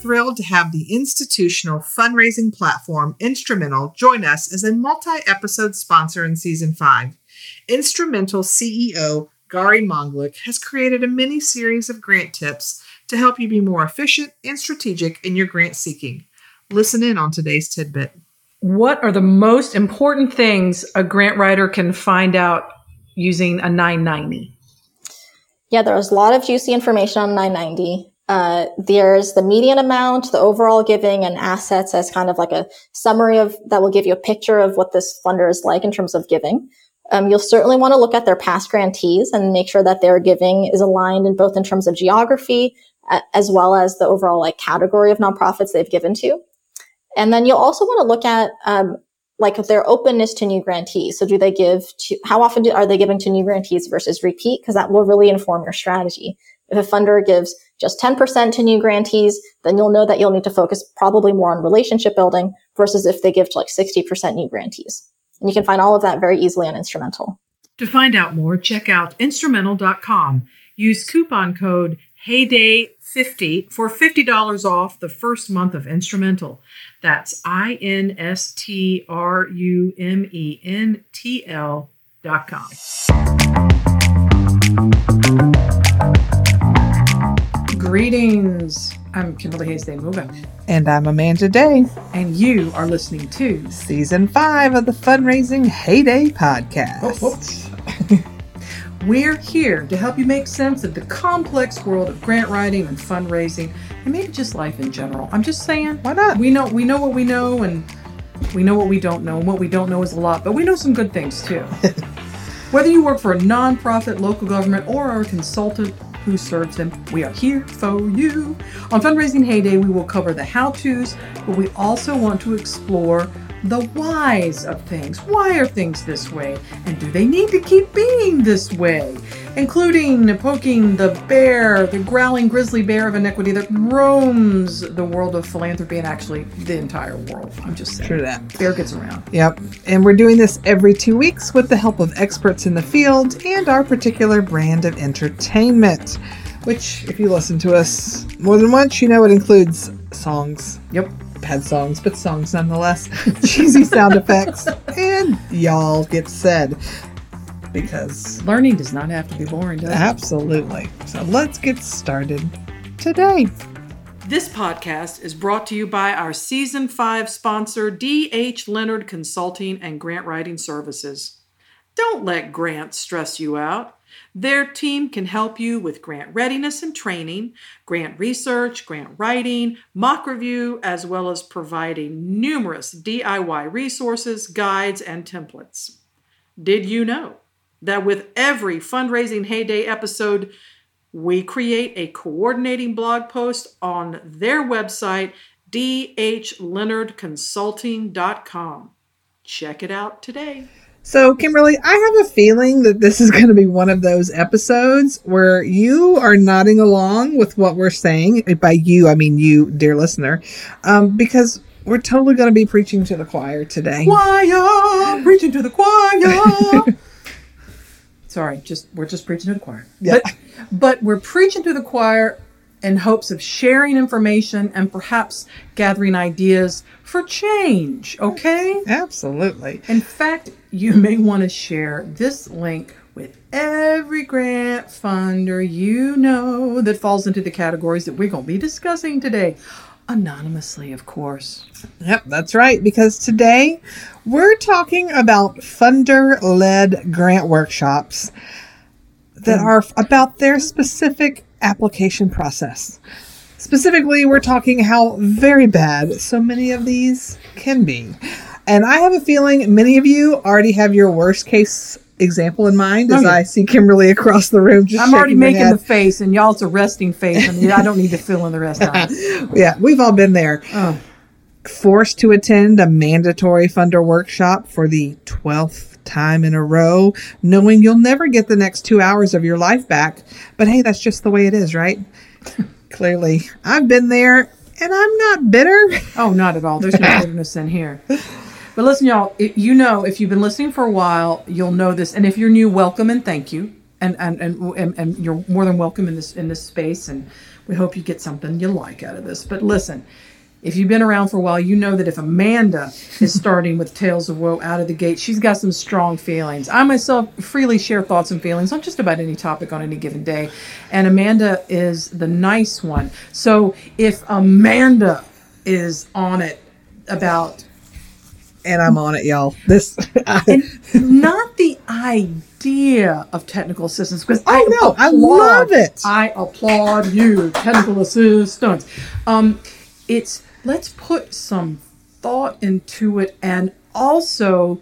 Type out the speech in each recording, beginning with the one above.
thrilled to have the institutional fundraising platform Instrumentl join us as a multi episode sponsor in season five. Instrumentl CEO Gauri Manglik has created a mini series of grant tips to help you be more efficient and strategic in your grant seeking. Listen in on today's tidbit. What are the most important things a grant writer can find out using a 990? Yeah, there's a lot of juicy information on 990. Uh, there's the median amount, the overall giving, and assets as kind of like a summary of that will give you a picture of what this funder is like in terms of giving. Um, you'll certainly want to look at their past grantees and make sure that their giving is aligned in both in terms of geography as well as the overall like category of nonprofits they've given to. And then you'll also want to look at um, like their openness to new grantees. So do they give to how often do, are they giving to new grantees versus repeat? Because that will really inform your strategy. If a funder gives just 10% to new grantees, then you'll know that you'll need to focus probably more on relationship building versus if they give to like 60% new grantees. And you can find all of that very easily on Instrumentl. To find out more, check out instrumentl.com. Use coupon code HEYDAY50 for $50 off the first month of Instrumentl. That's I N S T R U M E N T L dot com. Greetings. I'm Kimberly Hays de Muga. And I'm Amanda Day. And you are listening to Season 5 of the Fundraising Heyday oh, oh. Podcast. Oh, We're here to help you make sense of the complex world of grant writing and fundraising and maybe just life in general. I'm just saying, why not? We know we know what we know and we know what we don't know. And what we don't know is a lot, but we know some good things too. Whether you work for a nonprofit, local government, or are a consultant who serves them. We are here for you. On Fundraising Heyday, we will cover the how to's, but we also want to explore the whys of things. Why are things this way? And do they need to keep being this way? Including poking the bear, the growling grizzly bear of inequity that roams the world of philanthropy and actually the entire world. I'm just saying. True that. Bear gets around. Yep. And we're doing this every two weeks with the help of experts in the field and our particular brand of entertainment. Which, if you listen to us more than once, you know it includes songs. Yep bad songs, but songs nonetheless, cheesy sound effects, and y'all get said. Because learning does not have to be boring, does absolutely. it? Absolutely. So let's get started today. This podcast is brought to you by our season five sponsor, D.H. Leonard Consulting and Grant Writing Services. Don't let grants stress you out. Their team can help you with grant readiness and training, grant research, grant writing, mock review, as well as providing numerous DIY resources, guides, and templates. Did you know that with every fundraising heyday episode, we create a coordinating blog post on their website, dhleonardconsulting.com. Check it out today. So, Kimberly, I have a feeling that this is going to be one of those episodes where you are nodding along with what we're saying. By you, I mean you, dear listener, um, because we're totally going to be preaching to the choir today. Choir, preaching to the choir. Sorry, just we're just preaching to the choir. Yeah. But, but we're preaching to the choir in hopes of sharing information and perhaps gathering ideas for change, okay? Absolutely. In fact, you may want to share this link with every grant funder you know that falls into the categories that we're going to be discussing today. Anonymously, of course. Yep, that's right, because today we're talking about funder led grant workshops that are about their specific application process. Specifically, we're talking how very bad so many of these can be. And I have a feeling many of you already have your worst case example in mind oh, as oh, yeah. I see Kimberly across the room. I'm already making the face, and y'all's a resting face, and I don't need to fill in the rest of it. yeah, we've all been there. Oh. Forced to attend a mandatory funder workshop for the 12th time in a row, knowing you'll never get the next two hours of your life back. But hey, that's just the way it is, right? Clearly, I've been there and I'm not bitter. Oh, not at all. There's no bitterness in here. But listen, y'all, it, you know, if you've been listening for a while, you'll know this. And if you're new, welcome and thank you. and, and and and and you're more than welcome in this in this space, and we hope you get something you like out of this. But listen. If you've been around for a while, you know that if Amanda is starting with Tales of Woe out of the gate, she's got some strong feelings. I myself freely share thoughts and feelings on just about any topic on any given day. And Amanda is the nice one. So if Amanda is on it about And I'm on it, y'all. This not the idea of technical assistance because I know no, I love it. I applaud you, technical assistance. Um, it's let's put some thought into it, and also,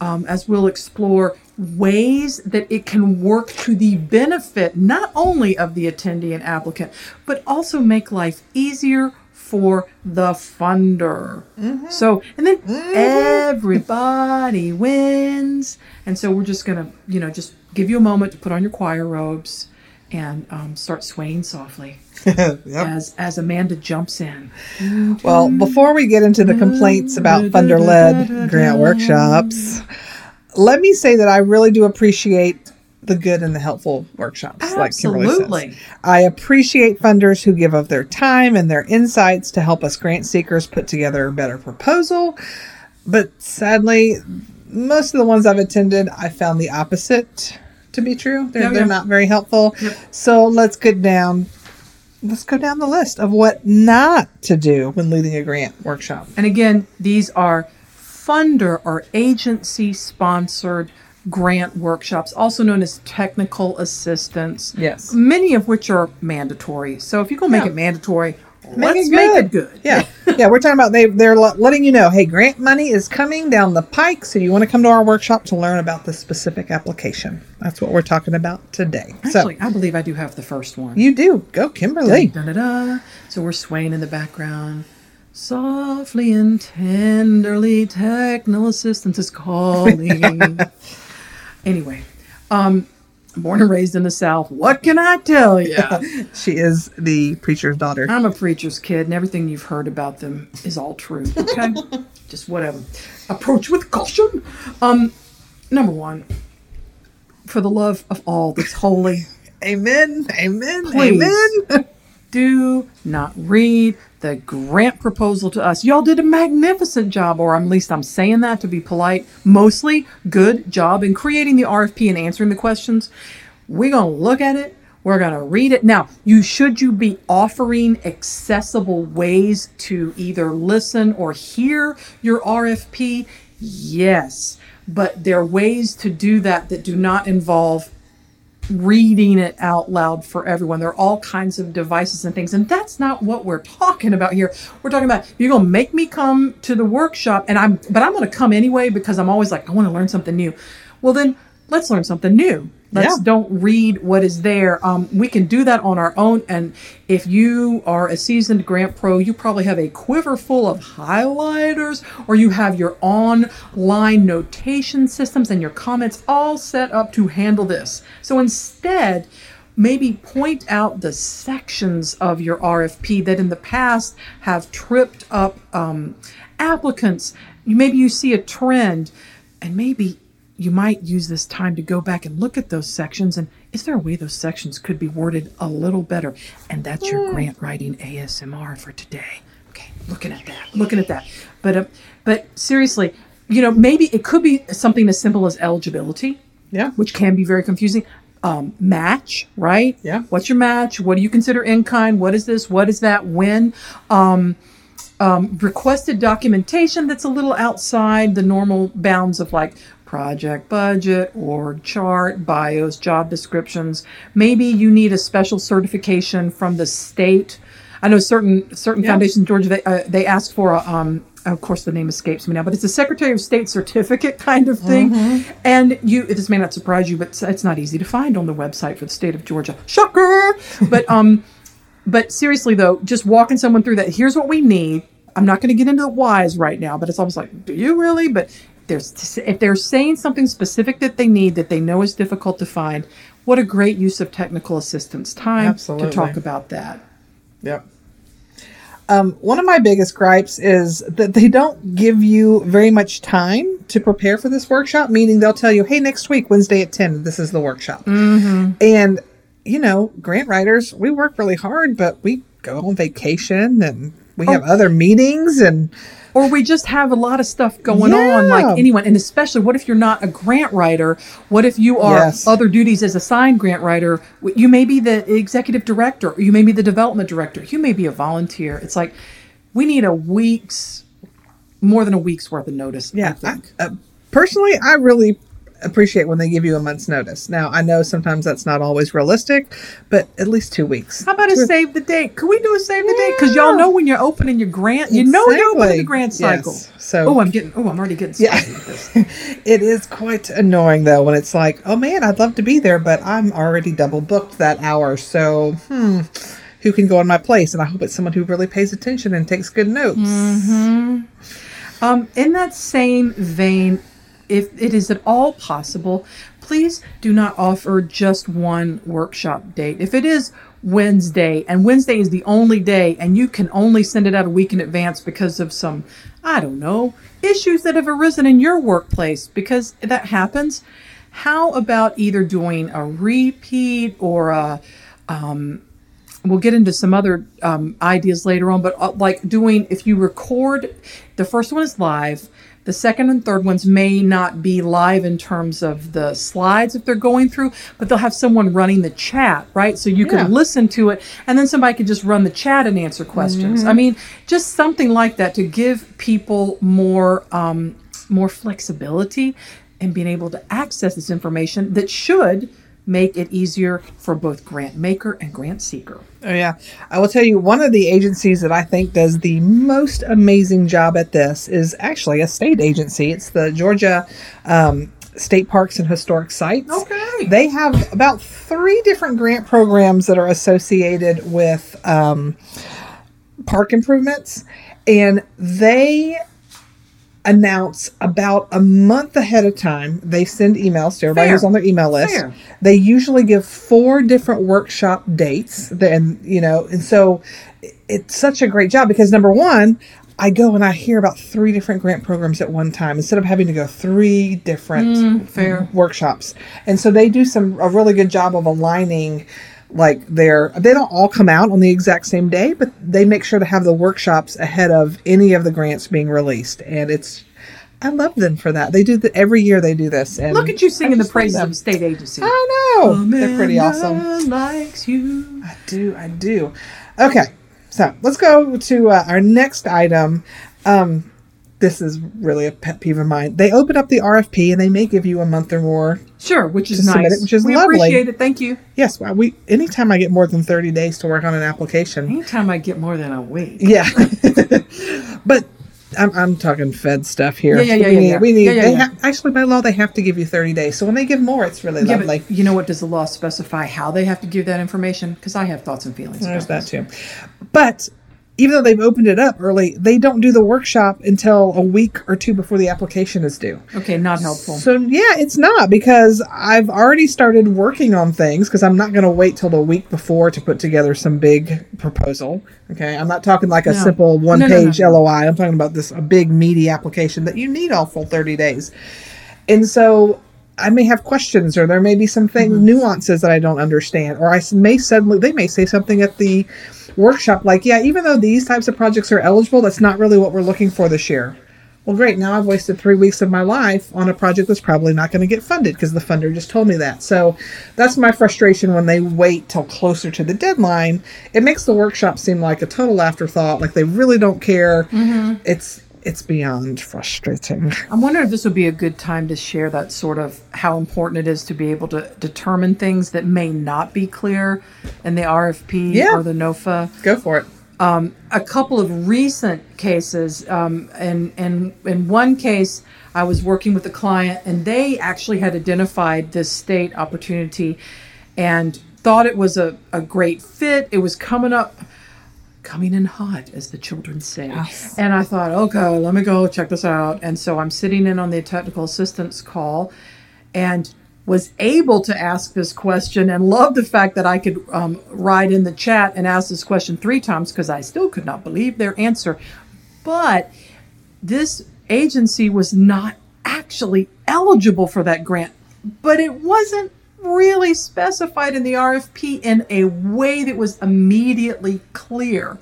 um, as we'll explore, ways that it can work to the benefit not only of the attendee and applicant, but also make life easier for the funder. So, and then everybody wins. And so we're just going to, you know, just give you a moment to put on your choir robes and um, start swaying softly Yep. as as Amanda jumps in. Well, before we get into the complaints about funder led grant workshops, let me say that I really do appreciate the good and the helpful workshops. Like Kimberly Absolutely. says. I appreciate funders who give of their time and their insights to help us grant seekers put together a better proposal. But sadly, most of the ones I've attended, I found the opposite to be true. They're, oh, Yeah, they're not very helpful. Yep. So let's get down. Let's go down the list of what not to do when leading a grant workshop. And again, these are funder or agency sponsored grant workshops, also known as technical assistance. Yes. Many of which are mandatory. So if going to make Yeah. it mandatory, Make let's it make it good. Yeah, yeah. We're talking about they they're letting you know, hey, grant money is coming down the pike, so you want to come to our workshop to learn about the specific application. That's what we're talking about today. Actually, so I believe I do have the first one. you do go, Kimberly. Da-da-da. So we're swaying in the background. Softly and tenderly, technical assistance is calling. anyway, um, born and raised in the South. What can I tell you? She is the preacher's daughter. I'm a preacher's kid, and everything you've heard about them is all true. Okay, just whatever. Approach with caution. Um, number one, for the love of all that's holy, Amen. Amen. Please. Amen. do not read the grant proposal to us. Y'all did a magnificent job, or at least I'm saying that to be polite. Mostly good job in creating the RFP and answering the questions. We're going to look at it. We're going to read it. Now, you should you be offering accessible ways to either listen or hear your RFP? Yes. But there are ways to do that that do not involve reading it out loud for everyone. There are all kinds of devices and things, and that's not what we're talking about here. We're talking about you're gonna make me come to the workshop, and I'm but I'm gonna come anyway because I'm always like I want to learn something new. Well, then let's learn something new. Let's Yeah. don't read what is there. Um, we can do that on our own. And if you are a seasoned grant pro, you probably have a quiver full of highlighters, or you have your online notation systems and your comments all set up to handle this. So instead, maybe point out the sections of your RFP that in the past have tripped up um, applicants. Maybe you see a trend, and maybe you might use this time to go back and look at those sections and is there a way those sections could be worded a little better? And that's your grant writing ASMR for today. Okay, looking at that, looking at that. But uh, but seriously, you know, maybe it could be something as simple as eligibility Yeah. which can be very confusing. Um, match, right? Yeah. What's your match? What do you consider in kind? What is this? What is that? When? Um, um, requested documentation that's a little outside the normal bounds of like project budget, org chart, bios, job descriptions. Maybe you need a special certification from the state. I know certain certain Yeah. foundations in Georgia they uh, they ask for a um, of course the name escapes me now, but it's a Secretary of State certificate kind of thing. And you this may not surprise you, but it's- it's not easy to find on the website for the state of Georgia. Shocker! But um but seriously though, just walking someone through that, here's what we need. I'm not going to get into the whys right now, but it's almost like, do you really? But there's if they're saying something specific that they need that they know is difficult to find, what a great use of technical assistance time Absolutely. to talk about that. Yep. Um, one of my biggest gripes is that they don't give you very much time to prepare for this workshop, meaning they'll tell you, hey, next week, Wednesday at 10, this is the workshop. And, you know, grant writers, we work really hard, but we go on vacation and we have other meetings and or we just have a lot of stuff going on like anyone and especially what if you're not a grant writer? What if you are Yes. other duties as assigned grant writer? You may be the executive director or you may be the development director you may be a volunteer. It's like we need a week's more than a week's worth of notice Yeah, i think. I, uh, personally, I really appreciate when they give you a month's notice. Now, I know sometimes that's not always realistic, but at least two weeks. how about a save the date? Could we do a save the date? Because y'all know when you're opening your grant, you know you're opening the grant cycle. Yes. So- oh, I'm getting. Oh, I'm already getting Yeah. with this. It is quite annoying though when it's like, oh man, I'd love to be there, but I'm already double booked that hour. So, hmm, who can go in my place? And I hope it's someone who really pays attention and takes good notes. Um, in that same vein, if it is at all possible, please do not offer just one workshop date. If it is Wednesday and Wednesday is the only day and you can only send it out a week in advance because of some, I don't know, issues that have arisen in your workplace, because that happens, how about either doing a repeat or a, we'll get into some other um, ideas later on, but uh, like doing, if you record, the first one is live. The second and third ones may not be live in terms of the slides if they're going through, but they'll have someone running the chat, right? So you Yeah. can listen to it and then somebody can just run the chat and answer questions. I mean, just something like that to give people more um, more flexibility and being able to access this information that should make it easier for both grant maker and grant seeker. Oh yeah, I will tell you one of the agencies that I think does the most amazing job at this is actually a state agency. It's the Georgia um, State Parks and Historic Sites. Okay. They have about three different grant programs that are associated with um, park improvements, and they announce about a month ahead of time. They send emails to everybody Fair. who's on their email list. Fair. They usually give four different workshop dates. Then you know, and so it's such a great job because number one. I go and I hear about three different grant programs at one time instead of having to go three different mm, fair. workshops. And so they do some a really good job of aligning like they're they don't all come out on the exact same day, but they make sure to have the workshops ahead of any of the grants being released. And it's I love them for that. They do the every year they do this. And Look at you singing the praises of state agency. I know. They're pretty awesome. Likes you. I do. I do. Okay. So let's go to uh, our next item. Um, this is really a pet peeve of mine. They open up the RFP and they may give you a month or more. Sure, which is nice. it, which is we lovely. appreciate it. Thank you. Yes, well, we anytime I get more than thirty days to work on an application. Anytime I get more than a week. Yeah, but I'm, I'm talking Fed stuff here. Yeah, yeah, yeah, we need, yeah. We need. Yeah, ha- actually by law they have to give you thirty days. So when they give more, it's really lovely. but you know what? Does the law specify how they have to give that information? Because I have thoughts and feelings. There's about that too. But even though they've opened it up early, they don't do the workshop until a week or two before the application is due. Okay, not helpful. So yeah, it's not because I've already started working on things because I'm not going to wait till the week before to put together some big proposal. Okay, I'm not talking like a No. simple No, one no, no. LOI. I'm talking about this a big meaty application that you need all full 30 days. And so I may have questions or there may be some thing Mm-hmm. nuances that I don't understand or I may suddenly they may say something at the workshop like, yeah, even though these types of projects are eligible, that's not really what we're looking for this year. Well, great. Now I've wasted three weeks of my life on a project that's probably not going to get funded because the funder just told me that. So that's my frustration when they wait till closer to the deadline. It makes the workshop seem like a total afterthought, like they really don't care. Mm-hmm. It's it's beyond frustrating. I'm wondering if this would be a good time to share that sort of how important it is to be able to determine things that may not be clear in the RFP Yeah. or the NOFA. Go for it. a couple of recent cases. Um, and, and in one case, I was working with a client, and they actually had identified this state opportunity and thought it was a, a great fit. It was coming up, coming in hot, as the children say. Yes. And I thought, okay, let me go check this out. And so I'm sitting in on the technical assistance call, and was able to ask this question and loved the fact that I could um, write in the chat and ask this question three times because I still could not believe their answer. But this agency was not actually eligible for that grant, but it wasn't really specified in the RFP in a way that was immediately clear.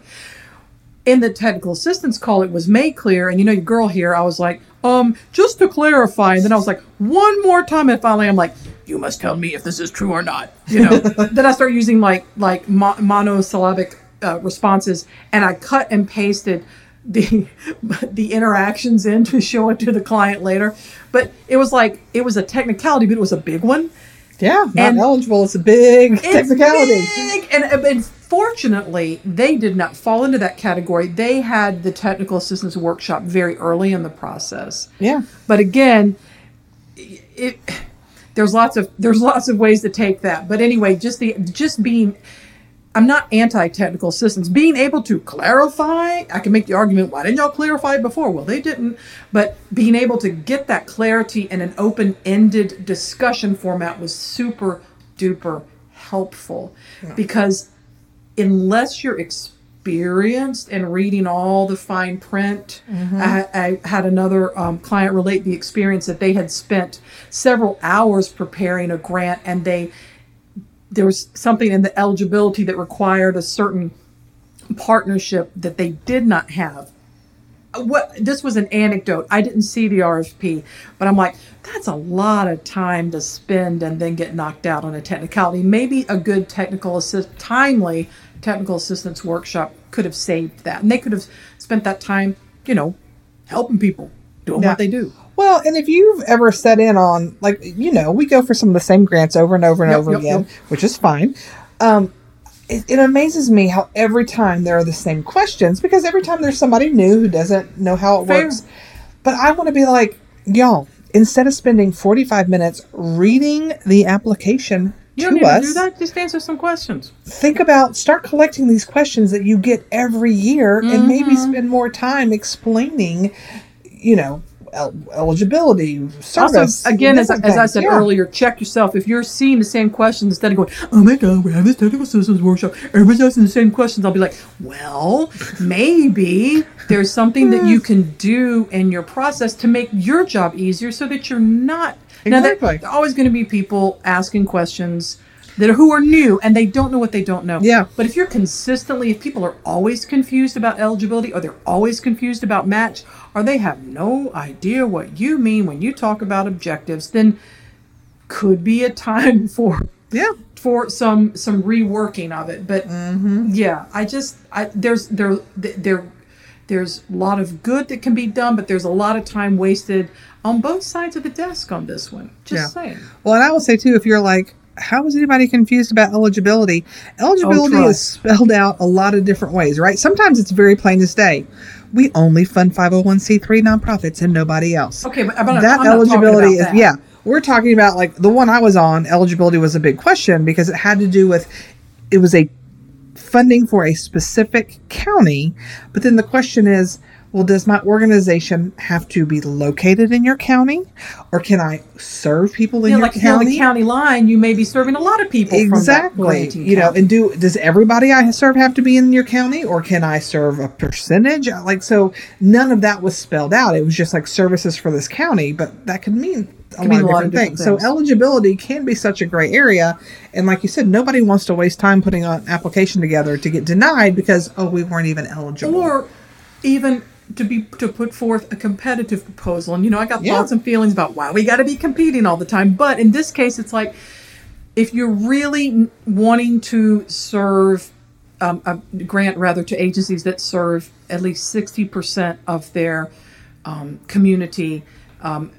In the technical assistance call, it was made clear, and you know, your girl here, I was like, um, just to clarify, and then I was like, one more time, and finally, I'm like, you must tell me if this is true or not. You know, then I start using like like mo- monosyllabic uh, responses, and I cut and pasted the the interactions in to show it to the client later. But it was like it was a technicality, but it was a big one. Yeah, not And- eligible. It's a big technicality. big. And, uh, and fortunately, they did not fall into that category. They had the technical assistance workshop very early in the process. Yeah. But again, it there's lots of there's lots of ways to take that. But anyway, just the just being I'm not anti-technical assistance. Being able to clarify, I can make the argument, why didn't y'all clarify it before? Well, they didn't. But being able to get that clarity in an open-ended discussion format was super duper helpful. Because unless you're experienced in reading all the fine print, I, I had another um, client relate the experience that they had spent several hours preparing a grant and they there was something in the eligibility that required a certain partnership that they did not have. What this was an anecdote. I didn't see the RFP, but I'm like, that's a lot of time to spend and then get knocked out on a technicality. Maybe a good technical assist, timely technical assistance workshop could have saved that, and they could have spent that time, you know, helping people doing Yeah. what they do. Well, and if you've ever set in on, like, you know, we go for some of the same grants over and over and Yep, over yep, again, yep. which is fine. Um, it, it amazes me how every time there are the same questions because every time there's somebody new who doesn't know how it Fair. works. But I want to be like, y'all, instead of spending 45 minutes reading the application You to us, to do that. Just answer some questions. think about start collecting these questions that you get every year and maybe Mm-hmm. spend more time explaining you know el- eligibility service Also, again, as, as I said Yeah. earlier, check yourself. If you're seeing the same questions instead of going, "Oh my God, we're having this technical assistance workshop," everybody's asking the same questions. I'll be like, "Well, maybe there's something that you can do in your process to make your job easier, so that you're not." Now, Exactly. there are always going to be people asking questions that are, who are new and they don't know what they don't know. Yeah. But if you're consistently, if people are always confused about eligibility, or they're always confused about match, or they have no idea what you mean when you talk about objectives, then could be a time for yeah for some some reworking of it. But mm-hmm. yeah, I just I there's there there there's a lot of good that can be done, but there's a lot of time wasted on both sides of the desk on this one. Just Yeah. saying. well and i will say too if you're like how is anybody confused about eligibility? Eligibility Oh, is spelled out a lot of different ways right? Sometimes it's very plain as day we only fund 501c3 nonprofits and nobody else. Okay, but not, that I'm not talking eligibility is that. yeah. We're talking about like the one i was on eligibility was a big question because it had to do with it was a funding for a specific county but then the question is well does my organization have to be located in your county? Or can i serve people in Yeah, your like county the county? line, you may be serving a lot of people. From that exactly. you know county. and do does everybody i serve have to be in your county? Or can i serve a percentage? Uh, like so none of that was spelled out. It was just like services for this county but that could mean a, lot, mean of a lot different of different things. so eligibility can be such a gray area. And like you said nobody wants to waste time putting an application together to get denied because oh we weren't even eligible. Or even to be to put forth a competitive proposal. And you know, I got Yeah. thoughts and feelings about why we got to be competing all the time. But in this case, it's like if you're really wanting to serve um, a grant rather to agencies that serve at least sixty percent of their um, community. Um,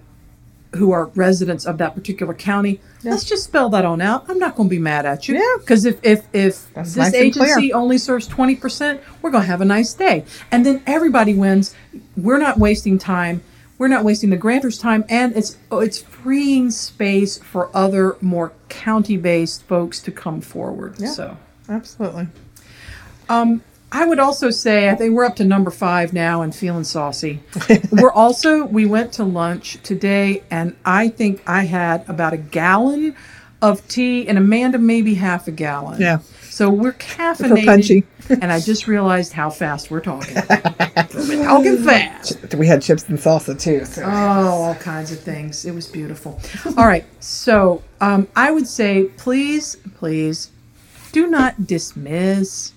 who are residents of that particular county? Let's just spell that on out. I'm not going to be mad at you. Yeah. Because if if if That's this nice agency only serves 20%, we're going to have a nice day. And then everybody wins. We're not wasting time. We're not wasting the grantor's time and it's it's freeing space for other more county-based folks to come forward. So, absolutely um, I would also say I think we're up to number five now and feeling saucy. we're also we went to lunch today and I think I had about a gallon of tea and Amanda maybe half a gallon. Yeah. So we're caffeinated. punchy. and I just realized how fast we're talking. we're talking fast. We had chips and salsa too. So. Oh, all kinds of things. It was beautiful. All right. So um, I would say, please, please do not dismiss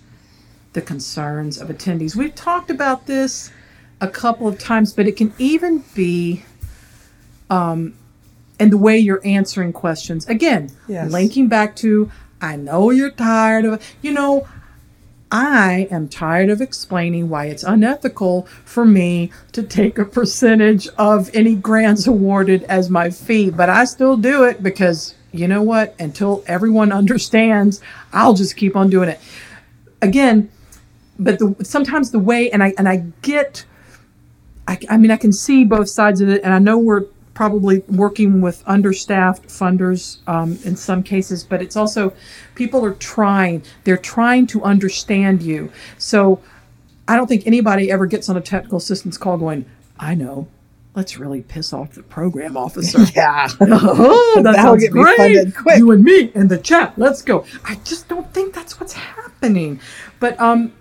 the concerns of attendees. We've talked about this a couple of times, but it can even be um, in the way you're answering questions. Again, Yes. linking back to, I know you're tired of, you know, I am tired of explaining why it's unethical for me to take a percentage of any grants awarded as my fee, but I still do it because you know what? Until everyone understands, I'll just keep on doing it. Again, but the, sometimes the way, and I and I get, I, I mean, I can see both sides of it, and I know we're probably working with understaffed funders um, in some cases, but it's also people are trying. They're trying to understand you. So I don't think anybody ever gets on a technical assistance call going, "I know." Let's really piss off the program officer. Yeah. Oh, that That'll sounds great. funded quick. You and me in the chat. Let's go. I just don't think that's what's happening. But um,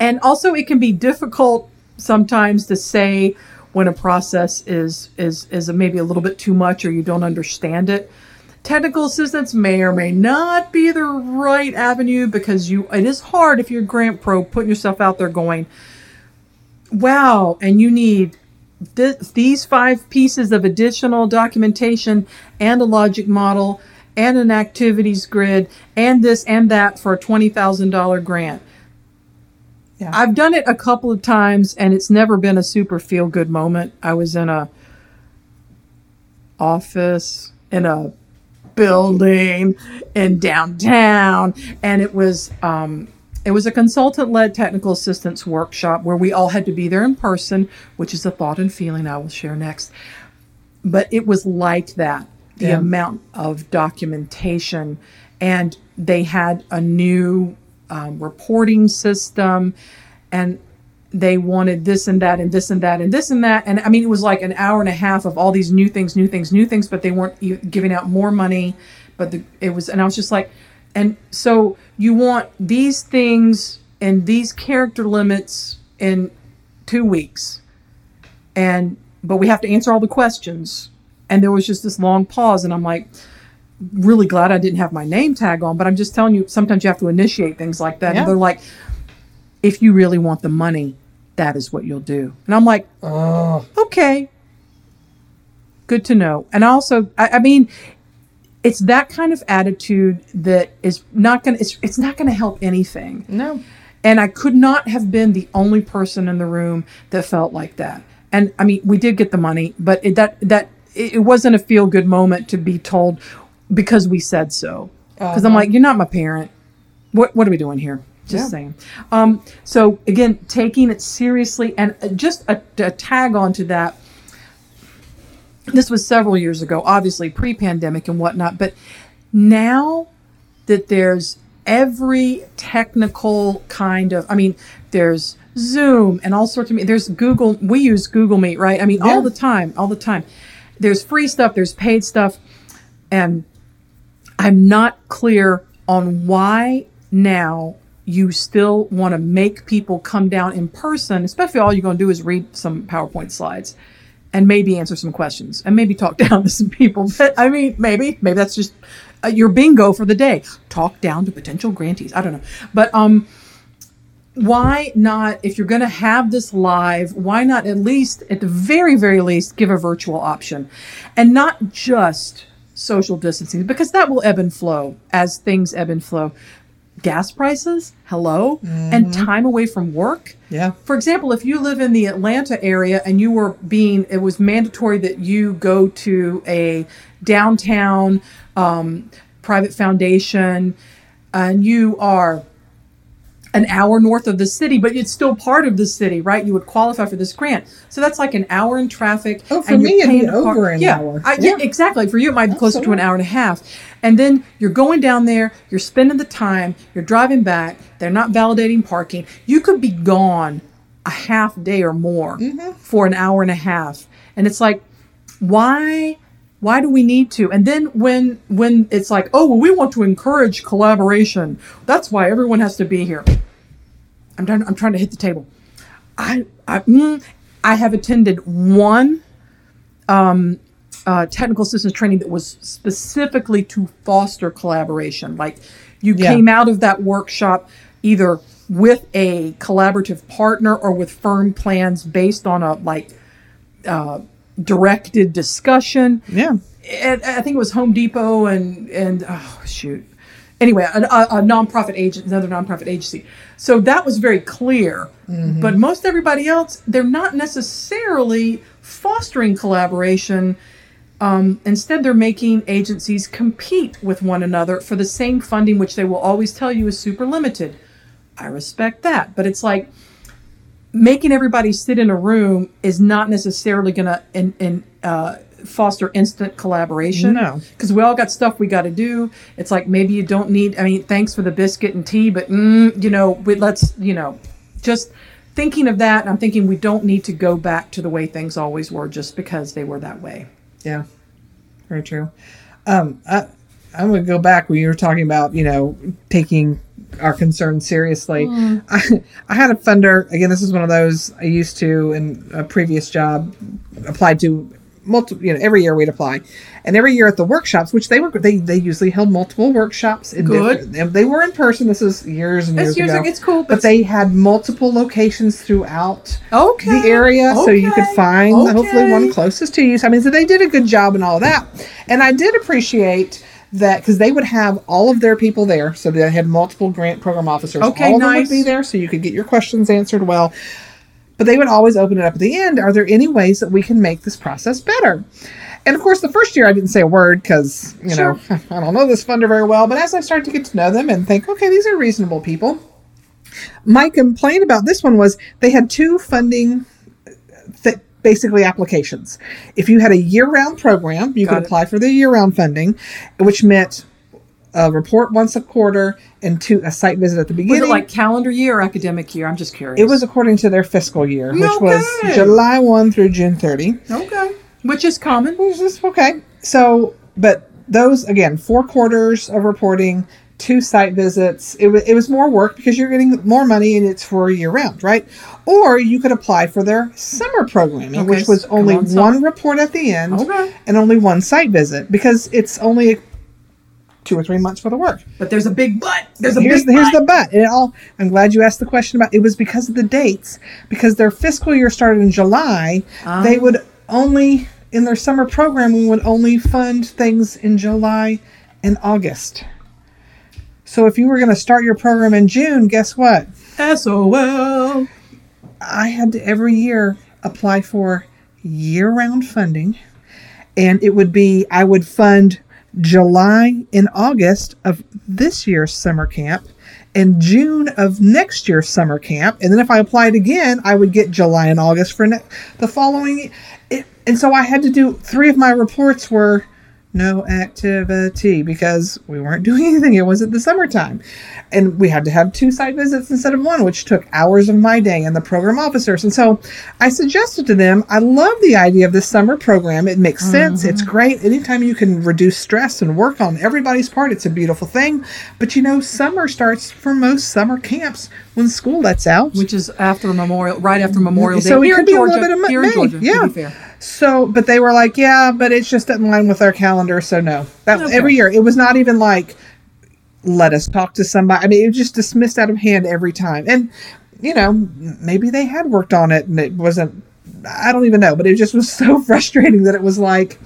and also it can be difficult sometimes to say when a process is is is maybe a little bit too much or you don't understand it. Technical assistance may or may not be the right avenue because you it is hard if you're grant pro putting yourself out there going, wow, and you need th- these five pieces of additional documentation and a logic model and an activities grid and this and that for a $20,000 grant. Yeah. I've done it a couple of times and it's never been a super feel good moment. I was in a office in a building in downtown and it was um, it was a consultant led technical assistance workshop where we all had to be there in person which is a thought and feeling i will share next but it was like that the Yeah. amount of documentation and they had a new um, reporting system and they wanted this and that and this and that and this and that. And i mean it was like an hour and a half of all these new things new things new things but they weren't giving out more money. But the, it was and i was just like and so you want these things and these character limits in two weeks. And but we have to answer all the questions. And there was just this long pause and i'm like really glad i didn't have my name tag on but i'm just telling you sometimes you have to initiate things like that Yeah. and they're like if you really want the money that is what you'll do and i'm like Oh. okay good to know and also i, I mean it's that kind of attitude that is not going to it's, it's not going to help anything No. and I could not have been the only person in the room that felt like that. And I mean, we did get the money, but it, that that it it wasn't a feel good moment to be told because we said so. Because I'm like, you're not my parent. What what are we doing here? Just Yeah. saying. Um, so again, taking it seriously, and uh, just a, a tag on to that. This was several years ago, obviously pre-pandemic and whatnot, but now that there's every technical kind of i mean there's zoom and all sorts of there's google we use google meet right i mean Yeah. all the time all the time there's free stuff there's paid stuff and i'm not clear on why now you still want to make people come down in person especially all you're going to do is read some powerpoint slides and maybe answer some questions and maybe talk down to some people. But I mean, maybe, maybe that's just uh, your bingo for the day. Talk down to potential grantees. I don't know. But um, why not, if you're going to have this live, why not at least, at the very, very least, give a virtual option and not just social distancing because that will ebb and flow as things ebb and flow. Gas prices, hello, and time away from work. Yeah. For example, if you live in the Atlanta area and you were being, it was mandatory that you go to a downtown um, private foundation and you are an hour north of the city, but it's still part of the city, right? You would qualify for this grant. So that's like an hour in traffic. Oh, for me, it'd be over an yeah, hour. I, yeah. Yeah. exactly. For you, it might be closer to an hour and a half. And then you're going down there, you're spending the time, you're driving back, they're not validating parking. You could be gone a half day or more Mm-hmm. for an hour and a half. And it's like, why why do we need to and then when when it's like oh well we want to encourage collaboration that's why everyone has to be here i'm trying i'm trying to hit the table i i, mm, I have attended one um, uh, technical assistance training that was specifically to foster collaboration like you Yeah. came out of that workshop either with a collaborative partner or with firm plans based on a like uh, directed discussion Yeah. and I think it was Home Depot and and oh shoot. Anyway, a, a, nonprofit agent, another nonprofit agency. So that was very clear. But most everybody else, they're not necessarily fostering collaboration. Um, instead, they're making agencies compete with one another for the same funding, which they will always tell you is super limited. I respect that, but it's like making everybody sit in a room is not necessarily going to in, in, uh, foster instant collaboration. No. because we all got stuff we got to do. It's like maybe you don't need. I mean, thanks for the biscuit and tea, but mm, you know, we, let's you know, just thinking of that. I'm thinking we don't need to go back to the way things always were just because they were that way. Yeah, very true. Um, I, I'm going to go back when you were talking about, you know, taking our concerns seriously. I, I had a funder. Again, this is one of those I used to in a previous job applied to multiple. You know, every year we'd apply, and every year at the workshops, which they were they they usually held multiple workshops. In Good. and they were in person. This is years and years, years ago. ago, it's cool, but, but- they had multiple locations throughout Okay. the area so you could Okay. find hopefully one closest to you. So, I mean, so they did a good job and all that. And I did appreciate that because they would have all of their people there. So they had multiple grant program officers. Okay, all of them would be there so you could get your questions answered well. But they would always open it up at the end. Are there any ways that we can make this process better? And of course, the first year I didn't say a word because, you know, I don't know this funder very well. But as I started to get to know them and think, okay, these are reasonable people, my complaint about this one was they had two funding th- basically applications. If you had a year-round program, you Got could it. apply for the year-round funding, which meant a report once a quarter and two a site visit at the Was beginning. it like calendar year or academic year? I'm just curious. it was according to their fiscal year, which was July 1 through June 30. okay, which is common. Which is okay. So, but those again, four quarters of reporting, two site visits. It, wa it was more work because you're getting more money and it's for year round, right? Or you could apply for their summer programming, Okay, which was only on, one report at the end Okay. and only one site visit because it's only two or three months for the work. But there's a big but. There's a Here's big the, here's but. the but. And it all I'm glad you asked the question about it was because of the dates. Because their fiscal year started in July, they would only in their summer programming would only fund things in July and August. So if you were going to start your program in June, guess what? SOL. I had to every year apply for year-round funding and it would be I would fund July and August of this year's summer camp and June of next year's summer camp. And then if I applied again I would get July and August for ne- the following it, and so I had to do three of my reports were no activity because we weren't doing anything. It wasn't the summertime. And we had to have two site visits instead of one, which took hours of my day and the program officers. And so I suggested to them, I love the idea of this summer program. It makes sense. It's mm-hmm. great. Anytime you can reduce stress and work on everybody's part, it's a beautiful thing. But you know, summer starts for most summer camps when school lets out. Which is after Memorial, right after Memorial Day. So it here could in be a Georgia. little bit of May. Georgia. yeah. So, but they were like, yeah, but it's just in line with our calendar. So no, that Okay. every year it was not even like, let us talk to somebody. I mean, it was just dismissed out of hand every time. And you know, maybe they had worked on it and it wasn't. I don't even know, but it just was so frustrating that it was like.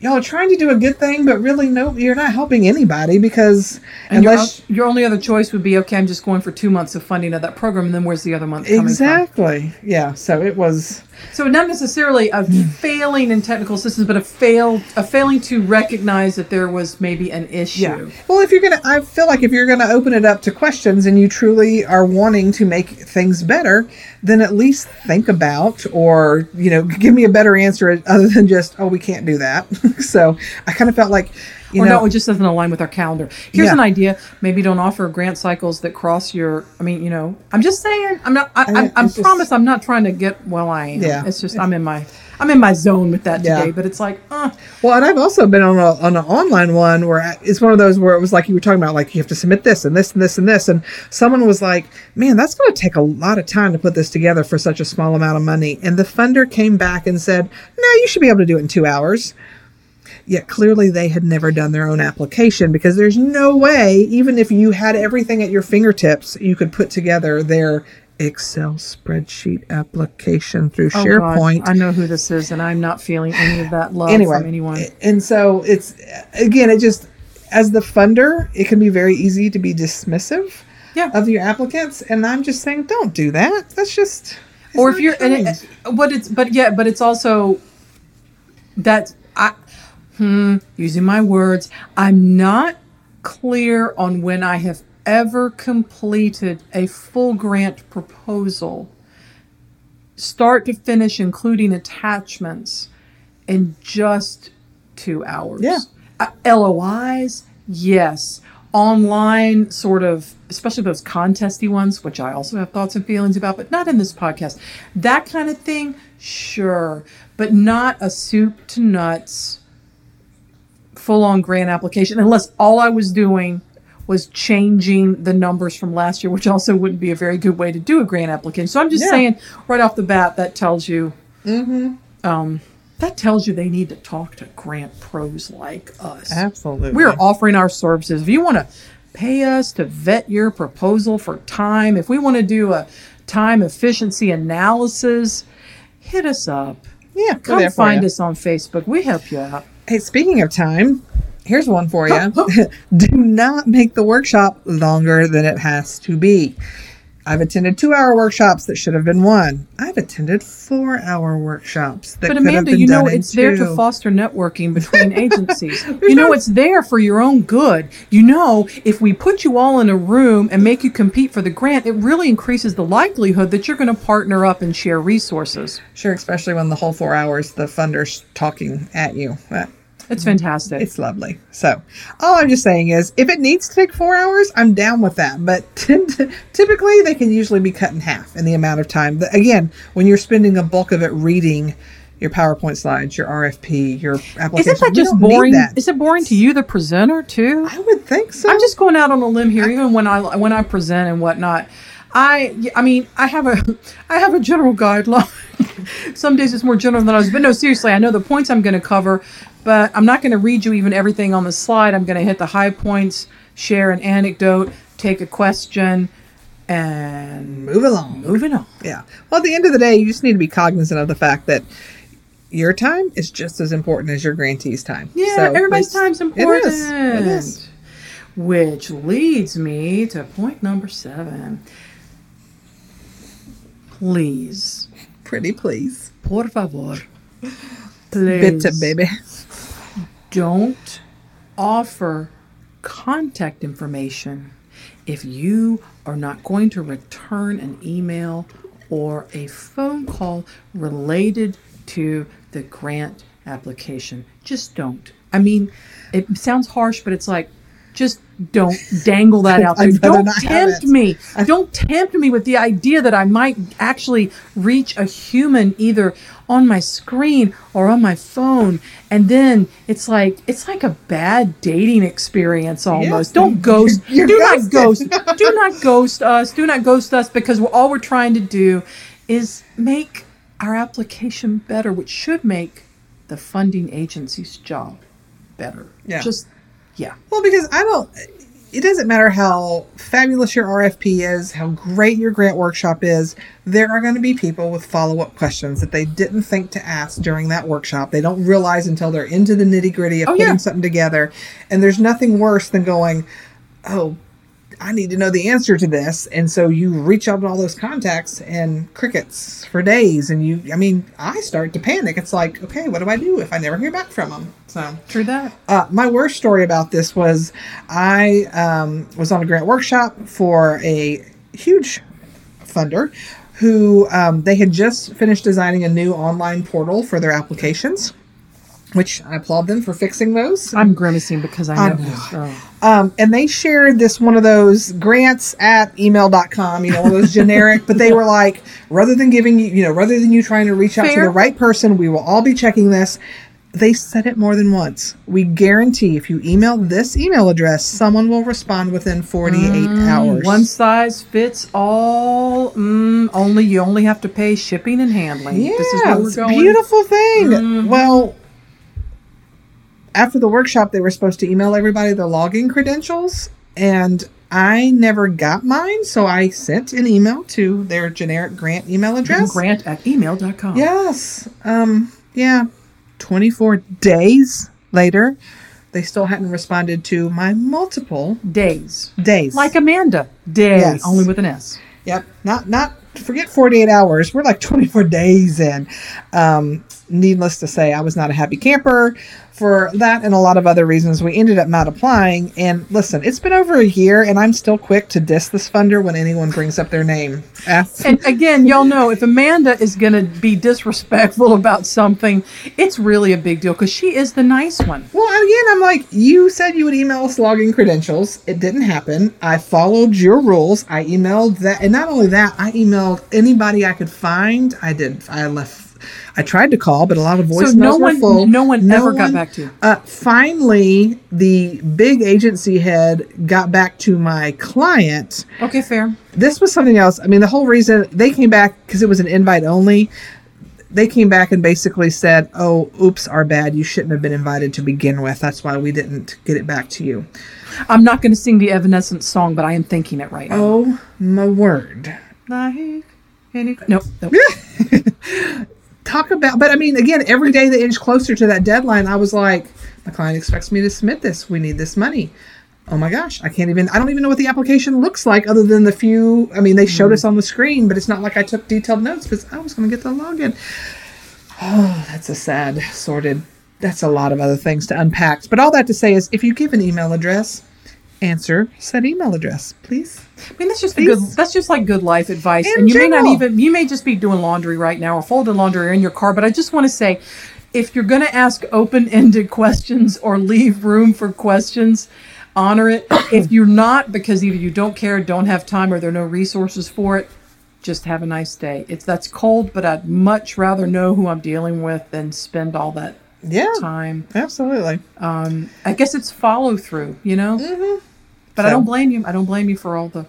Y'all are trying to do a good thing, but really, no, you're not helping anybody because And your, unless your only other choice would be okay. I'm just going for two months of funding of that program, and then where's the other month coming exactly, yeah. So it was, So not necessarily a failing in technical assistance, but a fail a failing to recognize that there was maybe an issue. Well, if you're gonna, I feel like if you're gonna open it up to questions and you truly are wanting to make things better, then at least think about or you know give me a better answer other than just oh we can't do that. so I kind of felt like you or know no, it just doesn't align with our calendar. Here's Yeah. an idea: maybe don't offer grant cycles that cross your. I mean, you know, I'm just saying. I'm not. I, I- I, I it's just- promise. I'm not trying to get. Well, I am. Yeah. It's just I'm in my. I'm in my zone with that Yeah. today. But it's like, uh, Well, and I've also been on a, on an online one where it's one of those where it was like you were talking about, like you have to submit this and this and this and this, and someone was like, "Man, that's going to take a lot of time to put this together for such a small amount of money." And the funder came back and said, "No, you should be able to do it in two hours." Yet clearly they had never done their own application because there's no way, even if you had everything at your fingertips, you could put together their Excel spreadsheet application through oh SharePoint God, I know who this is, and I'm not feeling any of that love anyway, from anyone. and so it's again, it just as the funder, it can be very easy to be dismissive Yeah. of your applicants, and I'm just saying, don't do that. That's just or if you're and it, but it's but yeah but it's also that i hmm using my words i'm not clear on when i have ever completed a full grant proposal. Start to finish including attachments in just two hours. Yeah. uh, lois yes. Online sort of especially those contesty ones which i also have thoughts and feelings about but not in this podcast. That kind of thing sure but not a soup to nuts full-on grant application unless all i was doing was changing the numbers from last year which also wouldn't be a very good way to do a grant application so i'm just Yeah. saying right off the bat that tells you um, that tells you they need to talk to grant pros like us absolutely we're offering our services. If you want to pay us to vet your proposal for time, if we want to do a time efficiency analysis, hit us up. yeah. Come find you. us on Facebook. We help you out. Hey, speaking of time, here's one for you. Do not make the workshop longer than it has to be. I've attended two hour workshops that should have been one. I've attended four hour workshops that But could have Amanda, been you know done in it's there to foster networking between agencies. you know it's there for your own good. You know if we put you all in a room and make you compete for the grant, it really increases the likelihood that you're going to partner up and share resources. Sure, especially when the whole four hours the funder's talking at you. It's fantastic. It's lovely. So, all I'm just saying is, if it needs to take four hours, I'm down with that. But typically, they can usually be cut in half in the amount of time. That- Again, when you're spending a bulk of it reading your PowerPoint slides, your RFP, your application, Isn't that just boring? that. Is it boring to you, the presenter, too? I would think so. I'm just going out on a limb here, even when I when I present and whatnot. I I mean I have a I have a general guideline. Some days it's more general than others, but no, seriously, I know the points I'm going to cover, but I'm not going to read you even everything on the slide. I'm going to hit the high points, share an anecdote, take a question, and move along. moving on. Yeah. Well, at the end of the day, you just need to be cognizant of the fact that your time is just as important as your grantee's time. Yeah, So everybody's time's important. is. It is. Which leads me to point number seven. Please, Pretty please. por favor, please, Bitte, baby. don't offer contact information if you are not going to return an email or a phone call related to the grant application. Just don't. I mean, it sounds harsh, but it's like, just don't dangle that out there. Don't tempt me. Don't tempt me with the idea that I might actually reach a human either on my screen or on my phone. And then it's like it's like a bad dating experience almost. Don't ghost. You're do not ghost. do not ghost us. Do not ghost us because we're, all we're trying to do is make our application better, which should make the funding agency's job better. Yeah. Just yeah. Well, because I don't. It doesn't matter how fabulous your RFP is, how great your grant workshop is. There are going to be people with follow up questions that they didn't think to ask during that workshop. They don't realize until they're into the nitty gritty of Oh, putting yeah. something together. And there's nothing worse than going, "Oh, I need to know the answer to this. And so you reach out to all those contacts and crickets for days. And you, I mean, I start to panic. It's like, okay, what do I do if I never hear back from them? So True that. uh, my worst story about this was I um, was on a grant workshop for a huge funder who um, they had just finished designing a new online portal for their applications, which I applaud them for fixing those. I'm grimacing because I I know know. this. Oh. Um, and they shared this one of those grants at email.com, you know, one of those generic, but they were like, rather than giving you, you know, rather than you trying to reach out to the right person, we will all be checking this. They said it more than once. We guarantee if you email this email address, someone will respond within 48 hours. One size fits all. Mm, only you only have to pay shipping and handling. Yeah, this is where we're going. beautiful thing. Well, after the workshop, they were supposed to email everybody their login credentials, and I never got mine, so I sent an email to their generic grant email address. Grant at email.com. Yes. Um. Yeah. Twenty-four days later, they still hadn't responded to my multiple Days. days. Like Amanda. Day. Yes. Only with an S. Yep. Not not forget 48 hours. We're like 24 days in. Um, needless to say, I was not a happy camper for that and a lot of other reasons. We ended up not applying. And listen, it's been over a year, and I'm still quick to diss this funder when anyone brings up their name. And again, y'all know if Amanda is going to be disrespectful about something, it's really a big deal because she is the nice one. Well, again, I'm like, you said you would email us login credentials. It didn't happen. I followed your rules. I emailed that, and not only that, I emailed anybody I could find. I did. I left. I tried to call, but a lot of voicemails So no were one- full. no one ever got back to you? Uh, finally, the big agency head got back to my client. Okay, fair. This was something else. I mean, the whole reason they came back because it was an invite only. They came back and basically said, "Oh, oops, our bad. You shouldn't have been invited to begin with. That's why we didn't get it back to you." I'm not going to sing the Evanescence song, but I am thinking it right now. Oh my word! Like any. Nope. nope. Talk about, but I mean, again, every day that inch closer to that deadline, I was like, "My client expects me to submit this. We need this money." Oh my gosh, I can't even. I don't even know what the application looks like, other than the few. I mean, they showed hmm. us on the screen, but it's not like I took detailed notes because I was going to get the login. Oh, that's a sad, sorted. That's a lot of other things to unpack. But all that to say is, if you give an email address, answer said email address, please. I mean, that's just good. That's just like good life advice. In and you may not even. You may just be doing laundry right now or folding laundry or in your car. But I just want to say, if you're going to ask open-ended questions or leave room for questions, honor it. if you're not, because either you don't care, don't have time, or there are no resources for it, just have a nice day. It's that's cold, but I'd much rather know who I'm dealing with than spend all that Yeah, time. absolutely. I guess it's follow through, you know. Mm-hmm. But I don't blame you. I don't blame you for all the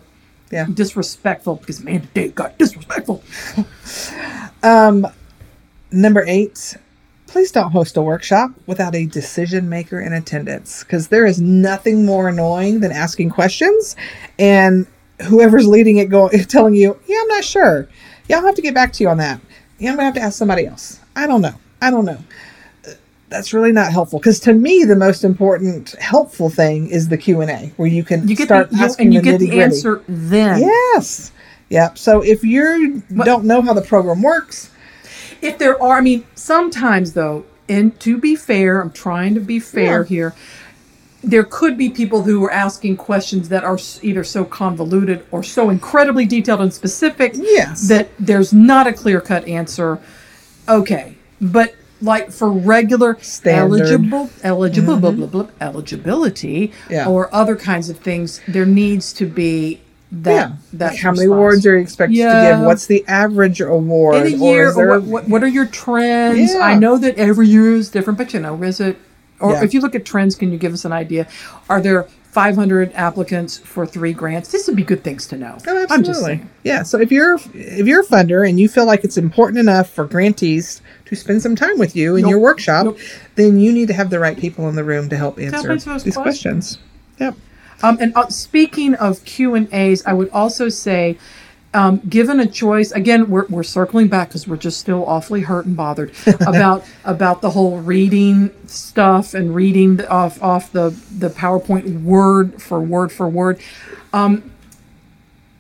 Yeah. disrespectful because man, today got disrespectful. Um, number eight, please don't host a workshop without a decision maker in attendance because there is nothing more annoying than asking questions and whoever's leading it going telling you, yeah, I'm not sure. Yeah, I'll have to get back to you on that. Yeah, I'm gonna have to ask somebody else. I don't know. I don't know. That's really not helpful because to me the most important helpful thing is the Q and A where you can You get start the you, asking and you the get the answer then. Yes. Yep. So if you don't know how the program works, If there are, I mean, sometimes though, and to be fair, I'm trying to be fair Yeah. here. There could be people who are asking questions that are either so convoluted or so incredibly detailed and specific Yes. that there's not a clear cut answer. Okay, but like for regular Standard. eligible eligible blah, mm-hmm. blah, blah, eligibility Yeah. or other kinds of things, there needs to be that yeah. that Like how many awards are you expected to give? What's the average award? in a Or year there- or what, what, what are your trends Yeah. i know that every year is different but you know is it or Yeah. if you look at trends can you give us an idea are there 500 applicants for three grants this would be good things to know Oh, absolutely. Yeah. So if you're if you're a funder and you feel like it's important enough for grantees to spend some time with you in Nope. your workshop, Nope. then you need to have the right people in the room to help answer these questions. Yep. Um, and uh, speaking of Q and A's, I would also say, um, given a choice, again, we're, we're circling back because we're just still awfully hurt and bothered about about the whole reading stuff and reading the- off off the the PowerPoint word for word for word. Um,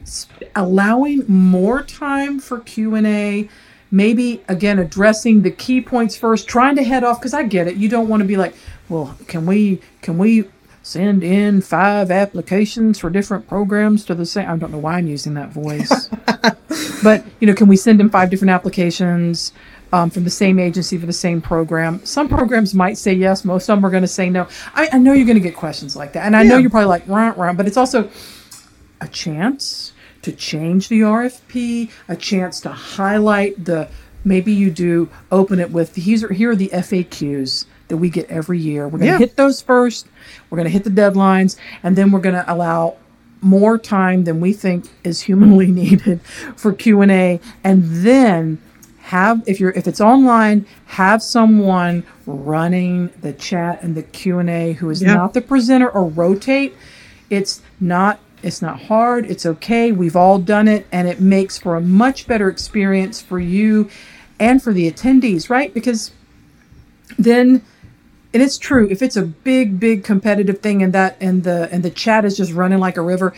sp- allowing more time for Q and A. Maybe again addressing the key points first, trying to head off because I get it. You don't want to be like, well, can we can we send in five applications for different programs to the same? I don't know why I'm using that voice, but you know, can we send in five different applications? um, from the same agency for the same program. Some programs might say yes, most of them are going to say no. I, I know you're going to get questions like that, and I know you're probably like, rah, rah, but it's also a chance to change the RFP, a chance to highlight the. Maybe you do open it with these are here are the FAQs that we get every year. We're going to Yeah. hit those first. We're going to hit the deadlines, and then we're going to allow more time than we think is humanly needed for Q&A and then have if you're if it's online have someone running the chat and the Q&A who is Yeah. not the presenter or rotate it's not it's not hard it's okay we've all done it and it makes for a much better experience for you and for the attendees right because then and it's true if it's a big big competitive thing and that and the and the chat is just running like a river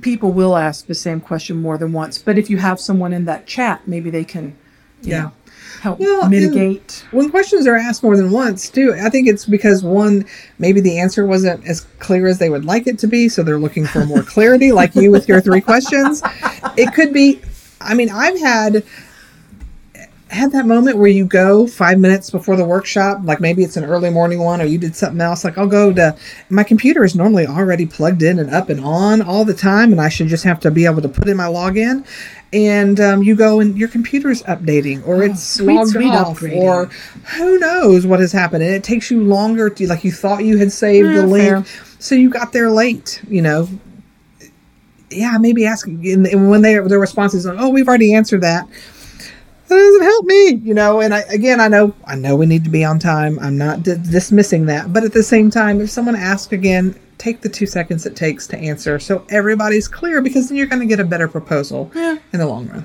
people will ask the same question more than once. But if you have someone in that chat maybe they can you Yeah. know, help Well, mitigate. when questions are asked more than once too i think it's because one maybe the answer wasn't as clear as they would like it to be so they're looking for more clarity like you with your three questions. It could be i mean i've had had that moment where you go five minutes before the workshop like maybe it's an early morning one or you did something else like i'll go to my computer is normally already plugged in and up and on all the time and i should just have to be able to put in my login. And um, you go and your computer's updating or it's sweet, logged off or who knows what has happened. And it takes you longer to like you thought you had saved Yeah, the link fair. so you got there late you know? Yeah maybe ask and and when they their response is like oh we've already answered that that doesn't help me you know and I, again i know i know we need to be on time. I'm not di- dismissing that. But at the same time if someone asks again take the two seconds it takes to answer so everybody's clear because then you're going to get a better proposal Yeah. in the long run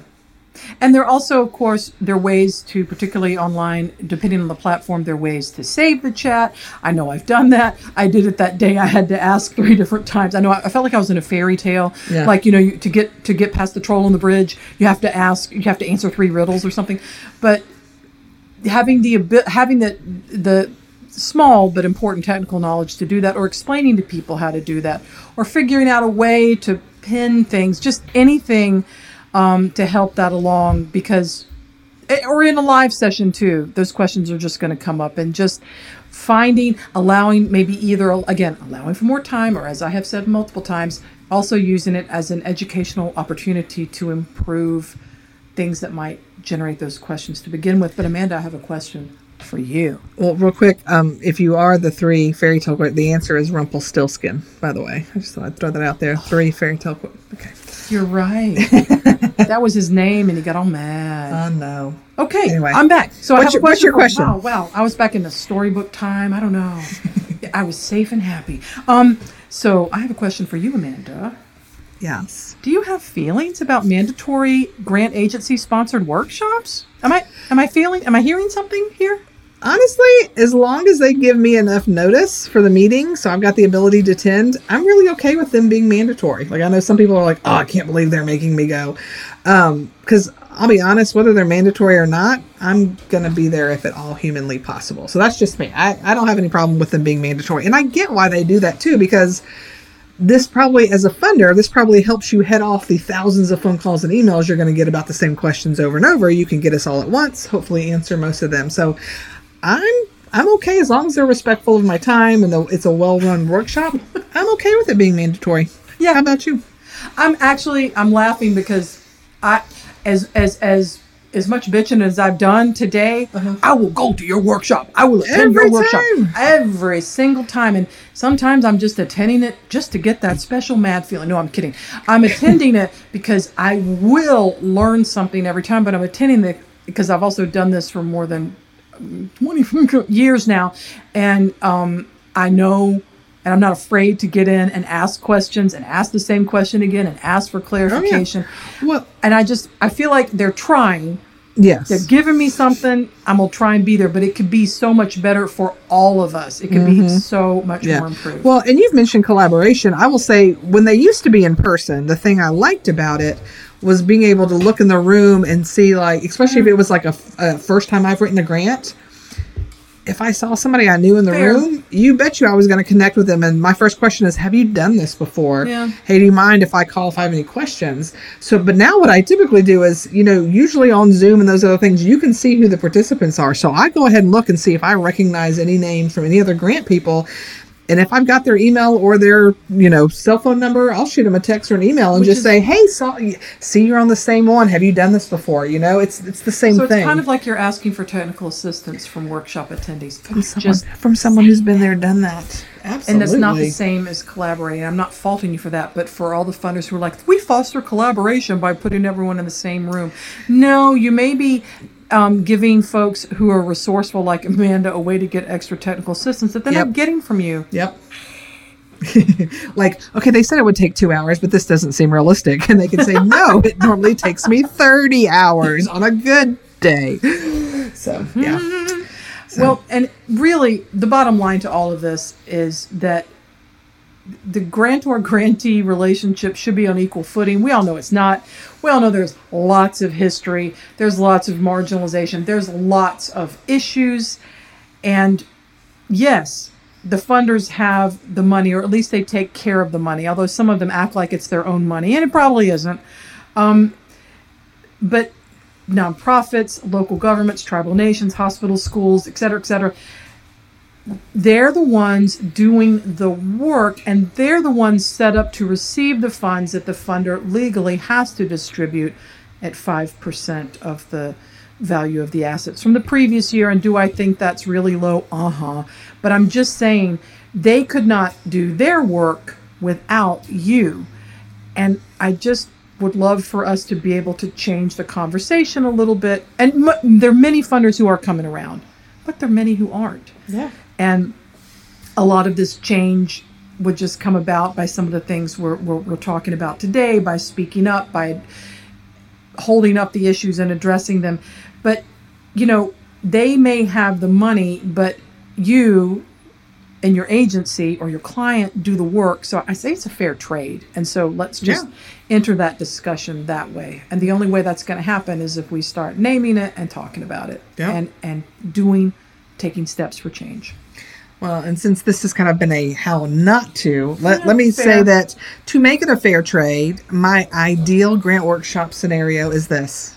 And there are also, of course, there are ways to, particularly online, depending on the platform, there are ways to save the chat. I know I've done that. I did it that day. I had to ask three different times. I know I, I felt like I was in a fairy tale. Yeah. Like you know, you, to get to get past the troll on the bridge, you have to ask, you have to answer three riddles or something. But having the having the the small but important technical knowledge to do that, or explaining to people how to do that, or figuring out a way to pin things, just anything um, to help that along because eh, or in a live session too those questions are just going to come up and just finding allowing maybe either again allowing for more time or as i have said multiple times also using it as an educational opportunity to improve things that might generate those questions to begin with. But amanda i have a question for you. Well real quick um, if you are the three fairy tale the answer is rumpelstiltskin by the way. I just thought i'd throw that out there. Three fairy tale okay. You're right that was his name and he got all mad oh no Okay, Anyway. I'm back. So I What's have your- a what's question. your question? Wow, wow, I was back in the storybook time. I don't know. I was safe and happy. Um, so I have a question for you, Amanda. yes Do you have feelings about mandatory grant agency sponsored workshops? Am I am I feeling am I hearing something here? Honestly, as long as they give me enough notice for the meeting, so I've got the ability to attend, I'm really okay with them being mandatory. Like I know some people are like, "Oh, I can't believe they're making me go," um, because I'll be honest, whether they're mandatory or not, I'm gonna be there if at all humanly possible. So that's just me. I, I don't have any problem with them being mandatory, and I get why they do that too because this probably as a funder this probably helps you head off the thousands of phone calls and emails you're going to get about the same questions over and over you can get us all at once hopefully answer most of them so i'm i'm okay as long as they're respectful of my time and the, it's a well-run workshop i'm okay with it being mandatory Yeah. how about you I'm actually I'm laughing because I as as as as much bitching as I've done today, uh-huh. I will go to your workshop. I will attend Every your workshop time. every single time. And sometimes I'm just attending it just to get that special mad feeling. No, I'm kidding. I'm attending it because I will learn something every time. But I'm attending it because I've also done this for more than 20 years now, and um, I know. And I'm not afraid to get in and ask questions and ask the same question again and ask for clarification well and I just I feel like they're trying Yes. They're giving me something. I'm gonna try and be there, but it could be so much better for all of us. It could be so much more improved. Well, and you've mentioned collaboration. I will say, when they used to be in person, the thing I liked about it was being able to look in the room and see, like, especially if it was like a first time I've written a grant. If I saw somebody I knew in the Fair. room, you bet you I was going to connect with them. And my first question is, Have you done this before? Yeah. Hey, do you mind if I call if I have any questions? So, but now what I typically do is, you know, usually on Zoom and those other things, you can see who the participants are. So I go ahead and look and see if I recognize any names from any other grant people. And if I've got their email or their, you know, cell phone number, I'll shoot them a text or an email and Which just is- say, "Hey, saw, see you're on the same one. Have you done this before?" You know, it's it's the same thing. so it's thing. kind of like you're asking for technical assistance from workshop attendees. from someone, Just from someone who's been there, done that. Absolutely. And that's not the same as collaborating. I'm not faulting you for that, but for all the funders who are like, we foster collaboration by putting everyone in the same room. No, you may be um, giving folks who are resourceful, like Amanda, a way to get extra technical assistance that they're Yep. not getting from you. Yep. like, okay, they said it would take two hours, but this doesn't seem realistic. And they can say, no, it normally takes me 30 hours on a good day. So, yeah. Well, and really, the bottom line to all of this is that the grantor grantee relationship should be on equal footing. We all know it's not. We all know there's lots of history, there's lots of marginalization, there's lots of issues. And yes, the funders have the money, or at least they take care of the money, although some of them act like it's their own money, and it probably isn't. Um, but nonprofits, local governments, tribal nations, hospitals, schools, et cetera, et cetera, they're the ones doing the work and they're the ones set up to receive the funds that the funder legally has to distribute at 5% of the value of the assets from the previous year. And do I think that's really low? Uh huh. But I'm just saying they could not do their work without you. And I just would love for us to be able to change the conversation a little bit. And m- there are many funders who are coming around, but there are many who aren't. Yeah. And a lot of this change would just come about by some of the things we're, we're, we're talking about today, by speaking up, by holding up the issues and addressing them. But, you know, they may have the money, but you and your agency or your client do the work. So I say it's a fair trade. And so let's just Yeah. enter that discussion that way. And the only way that's going to happen is if we start naming it and talking about it Yeah. and, and doing, taking steps for change. Well, and since this has kind of been a how not to, let, Yeah, let me fair. say that to make it a fair trade, my ideal grant workshop scenario is this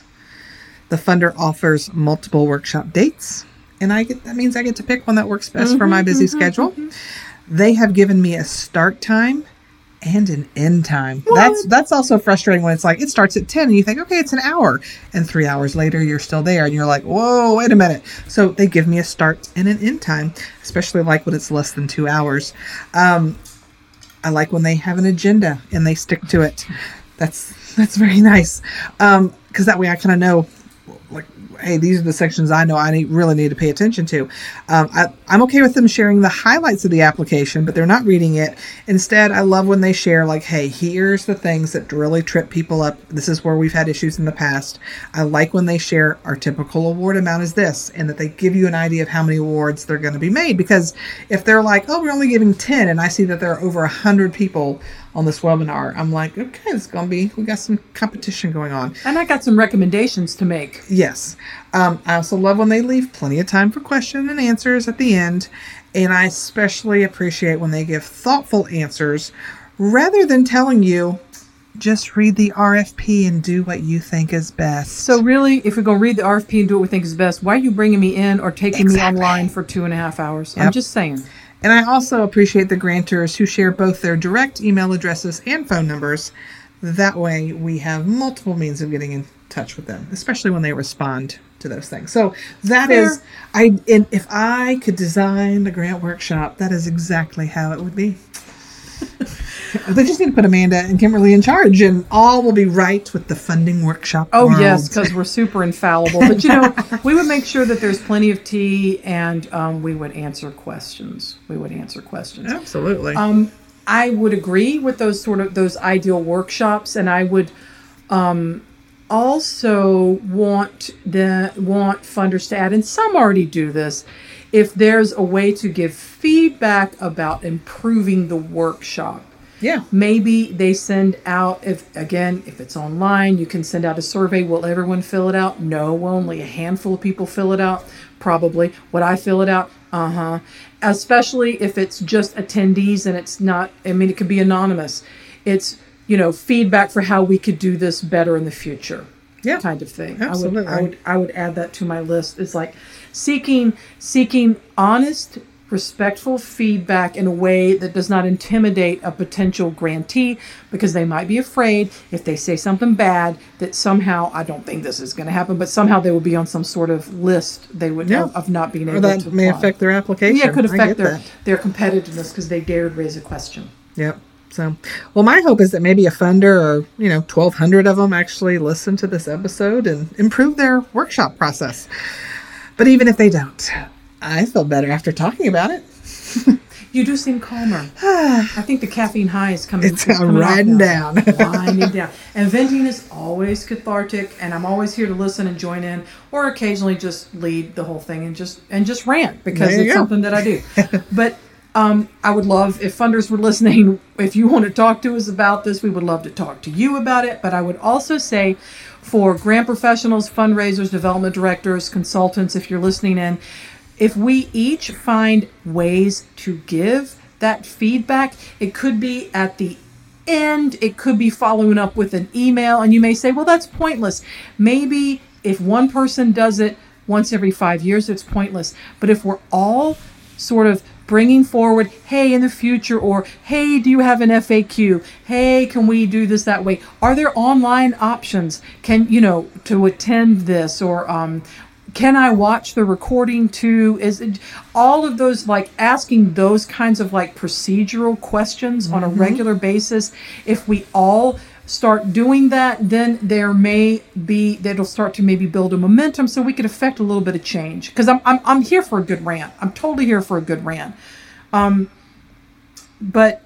the funder offers multiple workshop dates, and I get that means I get to pick one that works best for my mm-hmm, busy mm-hmm, schedule. Mm-hmm. They have given me a start time and an end time. That's that's also frustrating when it's like it starts at 10 and you think, okay, it's an hour. And three hours later you're still there and you're like, whoa, wait a minute. So they give me a start and an end time, especially like when it's less than two hours. Um, I like when they have an agenda and they stick to it. That's that's very nice. Um, because that way I kind of know like hey these are the sections i know i need, really need to pay attention to. Um, I, i'm okay with them sharing the highlights of the application but they're not reading it. Instead i love when they share like hey here's the things that really trip people up. This is where we've had issues in the past. I like when they share our typical award amount is this and that they give you an idea of how many awards they're going to be made. Because if they're like oh we're only giving 10 and i see that there are over 100 people on this webinar i'm like okay it's to be we got some competition going on And I got some recommendations to make. Yes. Um, I also love when they leave plenty of time for question and answers at the end. And I especially appreciate when they give thoughtful answers rather than telling you, just read the RFP and do what you think is best. So really, if we're going to read the RFP and do what we think is best, why are you bringing me in or taking Exactly. me online for two and a half hours? I'm just saying. And I also appreciate the grantors who share both their direct email addresses and phone numbers. That way, we have multiple means of getting in touch with them, especially when they respond to those things. So that Fair. is, I. If I could design a grant workshop, that is exactly how it would be. they just need to put Amanda and Kimberly in charge, and all will be right with the funding workshop. Oh world. yes, because we're super infallible. But you know, we would make sure that there's plenty of tea, and um, we would answer questions. We would answer questions. absolutely. Um, I would agree with those sort of those ideal workshops, and I would um, also want the want funders to add, and some already do this, if there's a way to give feedback about improving the workshop. Yeah. Maybe they send out if again if it's online, you can send out a survey. Will everyone fill it out? No, only a handful of people fill it out. Probably. Would I fill it out? Uh huh. Especially if it's just attendees and it's not. I mean, it could be anonymous. It's you know feedback for how we could do this better in the future. Yeah. Kind of thing. Absolutely. I would, I would I would add that to my list. It's like seeking seeking honest respectful feedback in a way that does not intimidate a potential grantee because they might be afraid if they say something bad that somehow I don't think this is going to happen, but somehow they will be on some sort of list they would Yeah. of, of not being able to. Or that to may apply. affect their application. yeah, it could affect their that. their competitiveness because they dared raise a question. Yep. So, well, my hope is that maybe a funder or, you know, 1,200 of them actually listen to this episode and improve their workshop process. But even if they don't, I feel better after talking about it. You do seem calmer. I think the caffeine high is coming. It's is coming riding now. down. winding down. And venting is always cathartic, and I'm always here to listen and join in, or occasionally just lead the whole thing and just and just rant because it's go. something that I do. but um, I would love if funders were listening. If you want to talk to us about this, we would love to talk to you about it. But I would also say, for grant professionals, fundraisers, development directors, consultants, if you're listening in, if we each find ways to give that feedback, it could be at the end, it could be following up with an email, and you may say, well, that's pointless. Maybe if one person does it once every five years, it's pointless. But if we're all sort of bringing forward, hey, in the future, or hey, do you have an FAQ? Hey, can we do this that way? Are there online options? Can you know to attend this or um, can I watch the recording too? Is it all of those like asking those kinds of like procedural questions on a regular basis? If we all start doing that, then there may be that'll start to maybe build a momentum so we could affect a little bit of change. Because I'm, I'm I'm here for a good rant. I'm totally here for a good rant. Um, but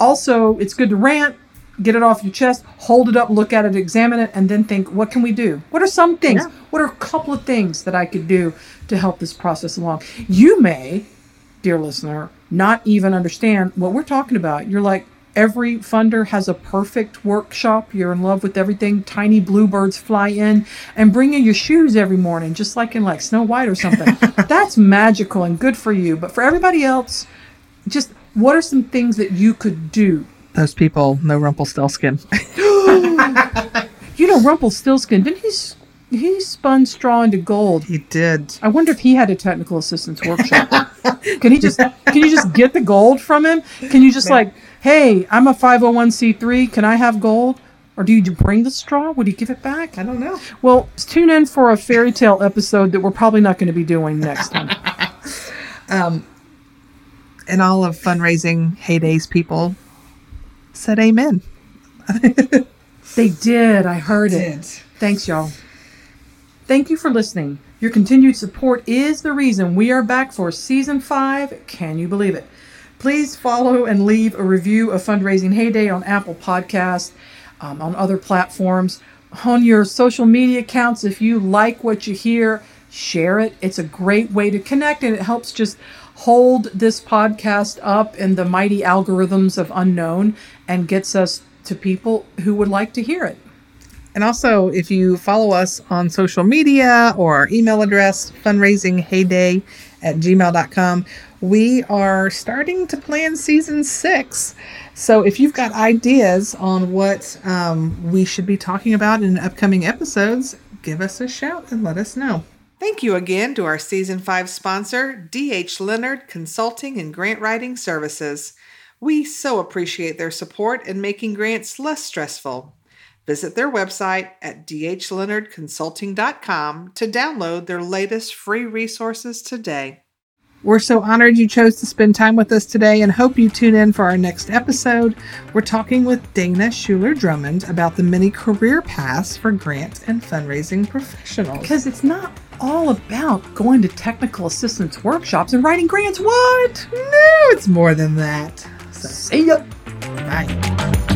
also it's good to rant get it off your chest hold it up look at it examine it and then think what can we do? What are some things? Yeah. what are a couple of things that i could do to help this process along? You may dear listener not even understand what we're talking about. You're like every funder has a perfect workshop. You're in love with everything. Tiny bluebirds fly in and bring you your shoes every morning just like in like snow white or something. That's magical and good for you. But for everybody else just what are some things that you could do Those people, no Rumpelstiltskin. You know, Rumpelstiltskin didn't he? s- He spun straw into gold. he did. I wonder if he had a technical assistance workshop. can he just? Can you just get the gold from him? Can you just like, hey, I'm a 501c3. Can I have gold? Or do you bring the straw? Would he give it back? I don't know. Well, tune in for a fairy tale episode that we're probably not going to be doing next time. um, And all of Fundraising Heyday's people said amen. they did. I heard it. Thanks, y'all. Thank you for listening. Your continued support is the reason we are back for season five. Can you believe it? Please follow and leave a review of Fundraising Heyday on Apple Podcasts, um, on other platforms, on your social media accounts. If you like what you hear, share it. It's a great way to connect and it helps just hold this podcast up in the mighty algorithms of unknown and gets us to people who would like to hear it. And also, if you follow us on social media or our email address, fundraisingheyday at gmail.com, we are starting to plan season six. So if you've got ideas on what um, we should be talking about in upcoming episodes, give us a shout and let us know. Thank you again to our season five sponsor, DH Leonard Consulting and Grant Writing Services. We so appreciate their support in making grants less stressful. Visit their website at dhleonardconsulting.com to download their latest free resources today. We're so honored you chose to spend time with us today and hope you tune in for our next episode. We're talking with Dana Schuler Drummond about the many career paths for grant and fundraising professionals. Because it's not all about going to technical assistance workshops and writing grants. What? No, it's more than that. So, See ya. bye.